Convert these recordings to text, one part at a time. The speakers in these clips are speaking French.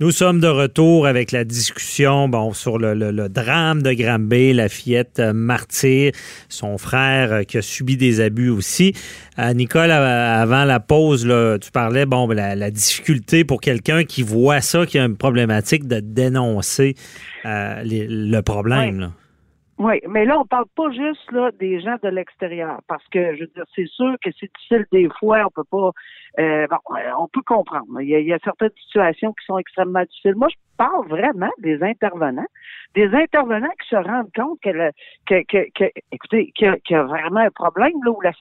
Nous sommes de retour avec la discussion bon, sur le, drame de Granby, la fillette euh, martyre, son frère euh, qui a subi des abus aussi. Euh, Nicole, avant la pause, là, tu parlais bon, ben, la, la difficulté pour quelqu'un qui voit ça, qui a une problématique de dénoncer le problème. Oui, mais là, on parle pas juste là, des gens de l'extérieur, parce que je veux dire, c'est sûr que c'est difficile des fois, on peut pas euh, bon, euh, on peut comprendre. Il y, a, certaines situations qui sont extrêmement difficiles. Moi, je parle vraiment des intervenants, des intervenants qui se rendent compte que, que, que, que écoutez, qu'il y, a vraiment un problème là où la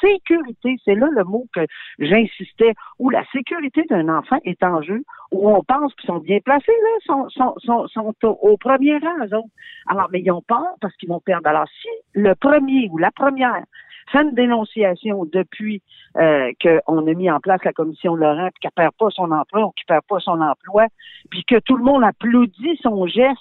sécurité, c'est là le mot que j'insistais, où la sécurité d'un enfant est en jeu, où on pense qu'ils sont bien placés là, sont, sont au, premier rang, Alors, mais ils ont peur parce qu'ils vont perdre. Alors, si le premier ou la première une dénonciation depuis euh, qu'on a mis en place la commission Laurent, puis qu'elle perd pas son emploi ou qu'il perd pas son emploi, puis que tout le monde applaudit son geste,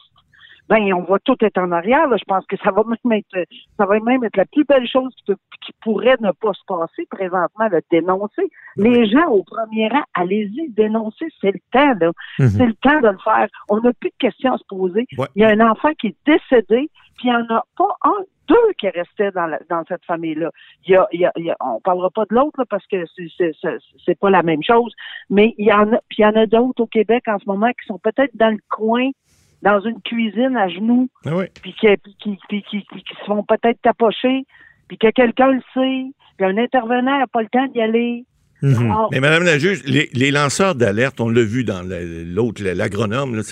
ben on va tout être en arrière. Je pense que ça va même être ça va même être la plus belle chose qui, pourrait ne pas se passer présentement, le dénoncer. Les gens au premier rang, allez-y, dénoncer, c'est le temps, là. Mhm. C'est le temps de le faire. On n'a plus de questions à se poser. Il y a un enfant qui est décédé, puis il n'y en a pas un deux qui restaient dans, dans cette famille-là. Il y a, il y a, on parlera pas de l'autre parce que c'est, pas la même chose, mais il y en a, puis il y en a d'autres au Québec en ce moment qui sont peut-être dans le coin, dans une cuisine à genoux, ah puis, qui, qui, qui, qui, se font peut-être tapocher, puis que quelqu'un le sait, puis un intervenant n'a pas le temps d'y aller, Mhm. Mais Madame la juge, les, lanceurs d'alerte, on l'a vu dans l'autre, l'agronome, là,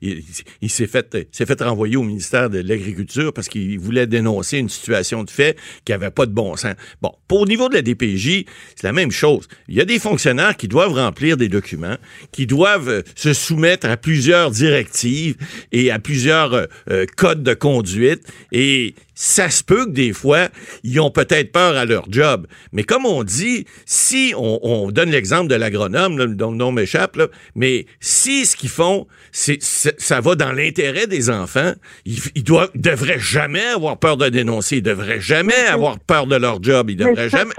il, il, s'est fait, s'est fait renvoyer au ministère de l'Agriculture parce qu'il voulait dénoncer une situation de fait qui avait pas de bon sens. Bon, pour au niveau de la DPJ, c'est la même chose. Il y a des fonctionnaires qui doivent remplir des documents, qui doivent euh, se soumettre à plusieurs directives et à plusieurs euh, euh, codes de conduite et ça se peut que des fois, ils ont peut-être peur à leur job. Mais comme on dit, si on, donne l'exemple de l'agronome, dont le nom m'échappe, mais si ce qu'ils font, c'est, ça va dans l'intérêt des enfants, ils, ils doivent, devraient jamais avoir peur de dénoncer, ils devraient jamais avoir peur de leur job, ils devraient jamais...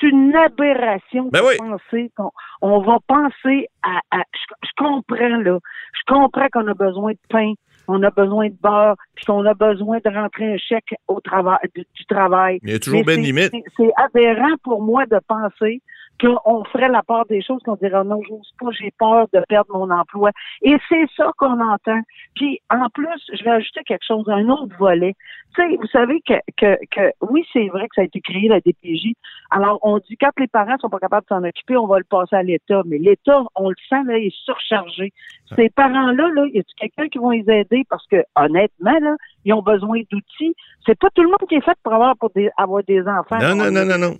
C'est une aberration ben de penser qu'on on va penser à... je comprends, là. Je comprends qu'on a besoin de pain, on a besoin de beurre, puis qu'on a besoin de rentrer un chèque au travail du, travail. il y a toujours bien limite. C'est aberrant pour moi de penser qu'on ferait la part des choses, qu'on dirait non, j'ose pas, j'ai peur de perdre mon emploi. Et c'est ça qu'on entend. Puis en plus, je vais ajouter quelque chose, un autre volet. Tu sais, vous savez que, que, que oui, c'est vrai que ça a été créé, la DPJ. Alors, on dit quand les parents sont pas capables de s'en occuper, on va le passer à l'État. Mais l'État, on le sent, là, est surchargé. Ces parents-là, là, y a quelqu'un qui va les aider? Parce que, honnêtement, là, ils ont besoin d'outils. C'est pas tout le monde qui est fait pour avoir, pour avoir des enfants. Non, non, non, non, non.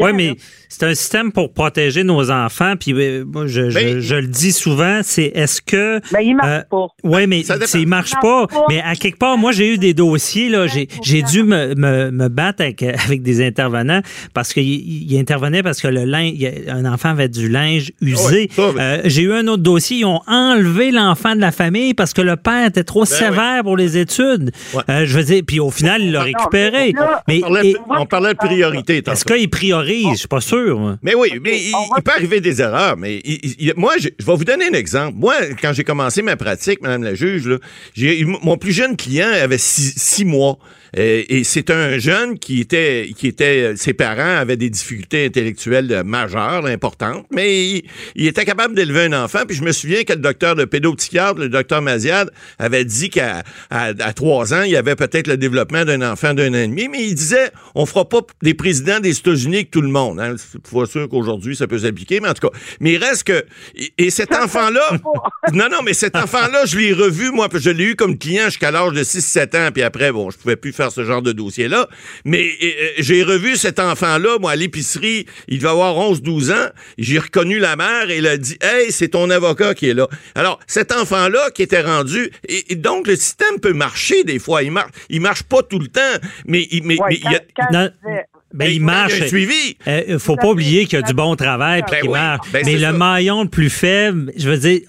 Oui, mais c'est un système pour protéger nos enfants. Puis euh, moi, je, je, le dis souvent, c'est est-ce que. Mais il marche euh, pas. Oui, mais il marche pas. Mais à quelque part, moi, j'ai eu des dossiers, là. J'ai dû me, me, me, battre avec, avec des intervenants parce qu'ils intervenaient parce que le linge, un enfant avait du linge usé. Euh, j'ai eu un autre dossier, ils ont enlevé l'enfant de la famille parce que le père était trop ben sévère pour les études. Euh, je veux dire, puis au final, il l'a récupéré. mais, on, parlait, de priorité. Est-ce qu'il priorise? Je suis pas sûr. Mais oui, mais il, peut arriver des erreurs. Mais moi, je, vais vous donner un exemple. Moi, quand j'ai commencé ma pratique, Madame la juge, mon plus jeune client avait six mois. Euh, et c'est un jeune qui était, qui était, ses parents avaient des difficultés intellectuelles majeures, importantes, mais il, était capable d'élever un enfant. Puis je me souviens que le docteur de pédopsychiatre, le docteur Maziad, avait dit qu'à à, trois ans, il y avait peut-être le développement d'un enfant d'un an et demi, mais il disait, on fera pas des présidents des États-Unis avec tout le monde. Hein. C'est sûr qu'aujourd'hui, ça peut s'appliquer, mais en tout cas, mais il reste que, et, cet enfant-là, non, non, mais cet enfant-là, je l'ai revu, moi, je l'ai eu comme client jusqu'à l'âge de 6-7 ans, puis après, bon, je pouvais plus faire ce genre de dossier-là. Mais euh, j'ai revu cet enfant-là, moi, à l'épicerie, il devait avoir 11-12 ans. J'ai reconnu la mère et il a dit Hey, c'est ton avocat qui est là. Alors, cet enfant-là qui était rendu. Et, donc, le système peut marcher des fois. Il marche, il marche pas tout le temps, mais, mais, il y a. Ben, il marche. suivi. Il euh, faut pas oublier qu'il y a du bon travail puis ben marche. Ben, mais le maillon le plus faible, je veux dire,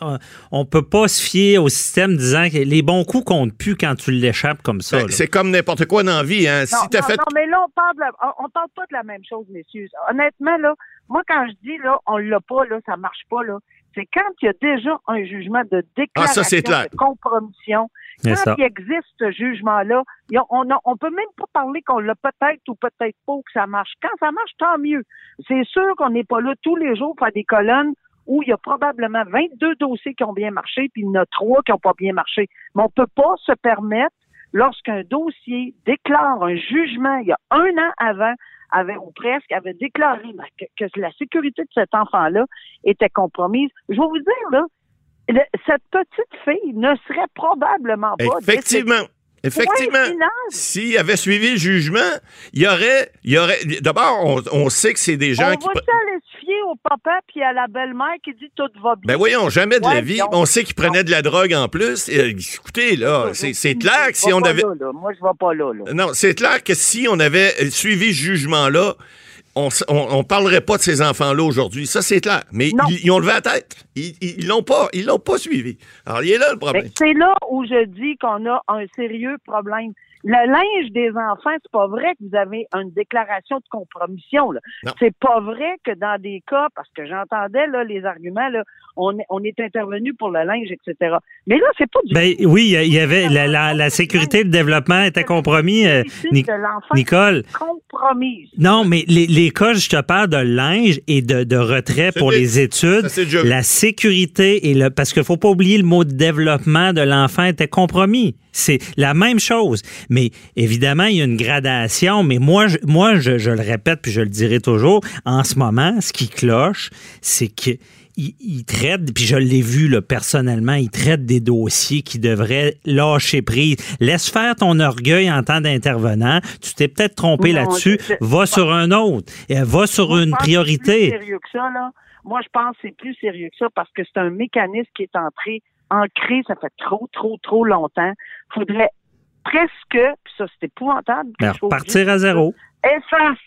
on peut pas se fier au système disant que les bons coups comptent plus quand tu l'échappes comme ça. c'est comme n'importe quoi dans la vie. Hein. Non, non, fait... non, mais là, on parle, on parle pas de la même chose, messieurs. Honnêtement, là, moi, quand je dis, là, on l'a pas, là, ça marche pas, là, c'est quand il y a déjà un jugement de déclaration Ah, ça, clair. de compromission. Quand ça. il existe ce jugement-là, on ne on peut même pas parler qu'on l'a peut-être ou peut-être pas ou que ça marche. Quand ça marche, tant mieux. C'est sûr qu'on n'est pas là tous les jours pour faire des colonnes où il y a probablement 22 dossiers qui ont bien marché, puis il y en a trois qui n'ont pas bien marché. Mais on peut pas se permettre, lorsqu'un dossier déclare un jugement il y a un an avant, avait, ou presque, avait déclaré que, que la sécurité de cet enfant-là était compromise. Je vais vous dire, là, le- cette petite fille ne serait probablement pas Effectivement. Effectivement. S'il avait suivi le jugement, il y aurait. Il y aurait D'abord, on, on sait que c'est des gens On qui. Au papa puis à la belle-mère qui dit tout va bien? Ben voyons, jamais de la vie. On sait qu'ils prenaient de la drogue en plus. Et, euh, écoutez, là, c'est c'est clair que si on avait. Là, là. Moi, je vais pas là. là. Non, c'est clair que si on avait suivi ce jugement-là, on on parlerait pas de ces enfants-là aujourd'hui. Ça, c'est clair. Mais ils, ils ont levé la tête. Ils ils- ils l'ont pas. Ils l'ont pas suivi. Alors, il est là le problème. Ben, c'est là où je dis qu'on a un sérieux problème. Le linge des enfants, c'est pas vrai que vous avez une déclaration de compromission. C'est pas vrai que dans des cas, parce que j'entendais là les arguments, là, on, est- on est intervenu pour le linge, etc. Mais là, c'est pas du Ben oui, il y avait la, la- la sécurité, le développement était compromis, euh, Ni- Nicole. compromise. Non, mais les, les cas, je te parle de linge et de, de retrait pour les études. ça. La sécurité et le parce qu'il faut pas oublier le mot de développement de l'enfant était compromis. C'est la même chose. Mais évidemment, il y a une gradation. Mais moi, je, moi, je, je le répète puis je le dirai toujours. En ce moment, ce qui cloche, c'est que il, il traite, puis je l'ai vu là, personnellement, il traite des dossiers qui devraient lâcher prise. Laisse faire ton orgueil en tant d'intervenant. Tu t'es peut-être trompé Non, là-dessus. je- je- Va sur un autre. Et Va sur une que C'est plus priorité. sérieux que ça, là. Moi, je pense que c'est plus sérieux que ça parce que c'est un mécanisme qui est entré, ancré, ça fait trop, trop, trop longtemps. Faudrait presque, puis ça, c'est épouvantable. Ben, obligée à zéro. Efface,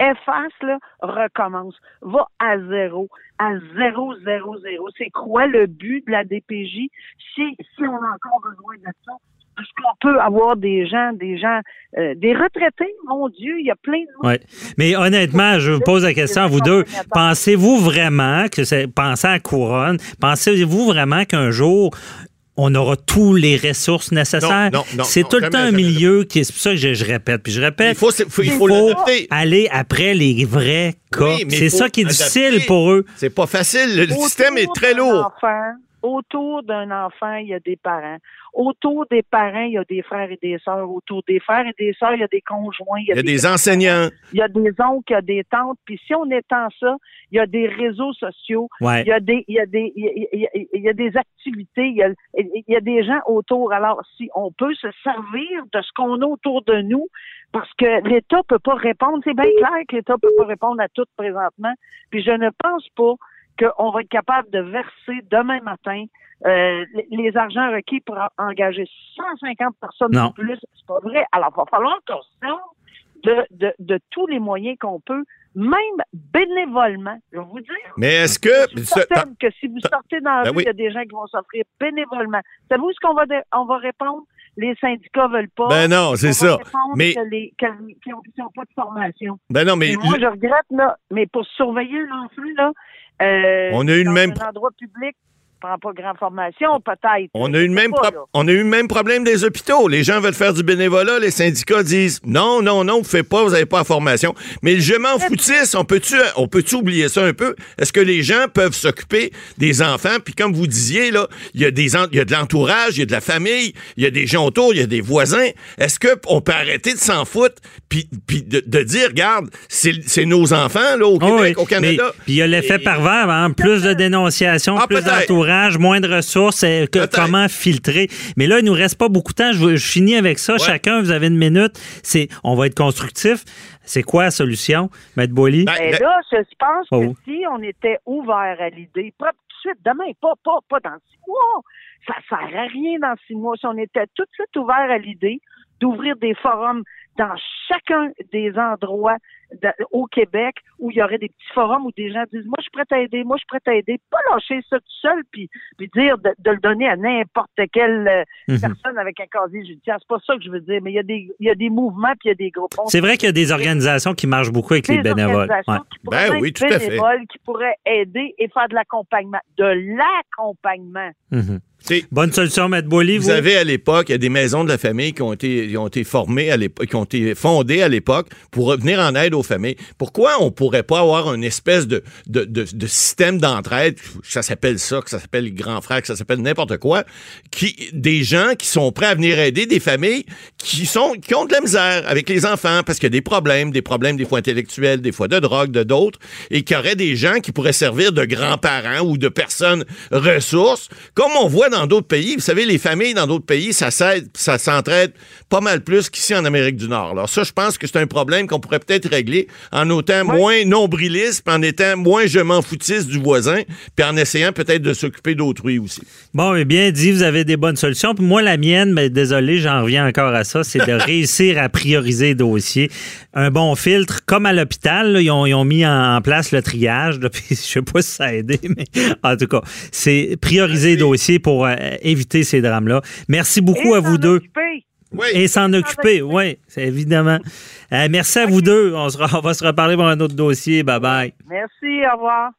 efface, là, recommence. Va à zéro. À zéro, zéro, zéro. C'est quoi le but de la DPJ? Si, si on a encore besoin de ça, est-ce qu'on peut avoir des gens, des gens, euh, des retraités? Mon Dieu, il y a plein de Ouais. Mais honnêtement, je vous pose la question à vous deux. Pensez-vous vraiment que c'est pensez à couronne, pensez-vous vraiment qu'un jour on aura tous les ressources nécessaires? Non, non, non, c'est tout le temps un milieu qui est c'est pour ça que je, je répète puis je répète. Il faut, il faut, il il faut faut l'adapter. aller après les vrais cas. Oui, c'est ça qui est adapter. difficile pour eux. C'est pas facile. Le Autour système est très lourd. enfant, autour d'un enfant, il y a des parents. Autour des parents, il y a des frères et des sœurs. Autour des frères et des sœurs, il y a des conjoints. Il y a des enseignants. il y a des oncles, il y a des tantes. Puis si on étend ça, il y a des réseaux sociaux. Ouais. Il y a des, il y a des, il y a, il y a- il y a des activités. Il y a, il y a des gens autour. Alors, si on peut se servir de ce qu'on a autour de nous, parce que l'État peut pas répondre. C'est bien clair que l'État peut pas répondre à tout présentement. Puis je ne pense pas qu'on va être capable de verser demain matin euh, les- argents requis pour en- engager 150 personnes Non. de plus. C'est pas vrai. Alors, il va falloir qu'on de, de, de tous les moyens qu'on peut, même bénévolement. Je vais vous dire. Mais est-ce que. Je suis certaine que si vous sortez dans la Ben rue, oui. il y a des gens qui vont s'offrir bénévolement. Savez-vous ce qu'on va, on va répondre? Les syndicats veulent pas. Ben non, c'est ça. Mais- que les, que- qui n'ont pas de formation. Ben non, mais Et moi, le- je regrette, là, mais pour surveiller l'enfant, là, On a eu le même- un endroit public, prend pas grand formation, peut-être. on a eu le même, pas, pro- là. on a eu le même problème des hôpitaux. Les gens veulent faire du bénévolat, les syndicats disent non, non, non, vous faites pas, vous n'avez pas la formation. Mais je m'en foutisse, on peut-tu on peut oublier ça un peu? Est-ce que les gens peuvent s'occuper des enfants? Puis comme vous disiez, là, il y a des en- il y a de l'entourage, il y a de la famille, il y a des gens autour, il y a des voisins. Est-ce qu'on peut arrêter de s'en foutre puis, puis de, de dire, regarde, c'est nos enfants là, au Oh Québec, oui, au Canada? Puis il y a l'effet Et- pervers, hein, plus de dénonciations, Ah, plus peut-être. Moins de ressources, et que- comment filtrer. Mais là, il nous reste pas beaucoup de temps. Je, finis avec ça. Chacun, vous avez une minute. C'est, on va être constructif. C'est quoi la solution, Maître Boily? Ben, Et ben- là, je pense que Oh. si on était ouvert à l'idée, pas tout de suite, demain, pas, pas, pas dans six mois, ça sert à rien dans six mois. Si on était tout de suite ouvert à l'idée d'ouvrir des forums dans chacun des endroits au Québec où il y aurait des petits forums où des gens disent moi je suis prêt à aider, moi je suis prêt à aider, pas lâcher ça tout seul puis puis dire de, le donner à n'importe quelle euh, mhm. personne avec un casier judiciaire. C'est pas ça que je veux dire, mais il y a des il y a des mouvements puis il y a des groupes. C'est vrai qu'il y a des organisations qui marchent beaucoup avec les bénévoles. ben oui, tout à fait. qui pourraient aider et faire de l'accompagnement, de l'accompagnement. Bonne solution, Maître Boily. Vous, avez à l'époque, il y a des maisons de la famille qui ont été, ont été formées à l'époque, qui ont été fondées à l'époque pour revenir en aide aux familles. Pourquoi on pourrait pas avoir une espèce de, de, de, système d'entraide, ça s'appelle ça, que ça s'appelle grand frère, que ça s'appelle n'importe quoi, qui, des gens qui sont prêts à venir aider des familles qui sont, qui ont de la misère avec les enfants parce qu'il y a des problèmes, des problèmes des fois intellectuels, des fois de drogue, de d'autres, et qu'il y aurait des gens qui pourraient servir de grands-parents ou de personnes ressources, comme on voit dans d'autres pays. Vous savez, les familles dans d'autres pays, ça ça s'entraide pas mal plus qu'ici en Amérique du Nord. Alors ça, je pense que c'est un problème qu'on pourrait peut-être régler en étant moins nombriliste, puis en étant moins je m'en foutiste du voisin, puis en essayant peut-être de s'occuper d'autrui aussi. Bon, mais bien dit, vous avez des bonnes solutions. Puis moi, la mienne, mais désolé, j'en reviens encore à ça, c'est de réussir à prioriser les dossiers. Un bon filtre, comme à l'hôpital, ils ont, mis en, place le triage. Là, puis je sais pas si ça a aidé, mais en tout cas, c'est prioriser les dossiers pour euh, éviter ces drames-là. Merci beaucoup à vous deux. Et s'en occuper, oui, c'est évidemment. Euh, merci à vous deux. On, on va se reparler pour un autre dossier. Bye bye. Merci, au revoir.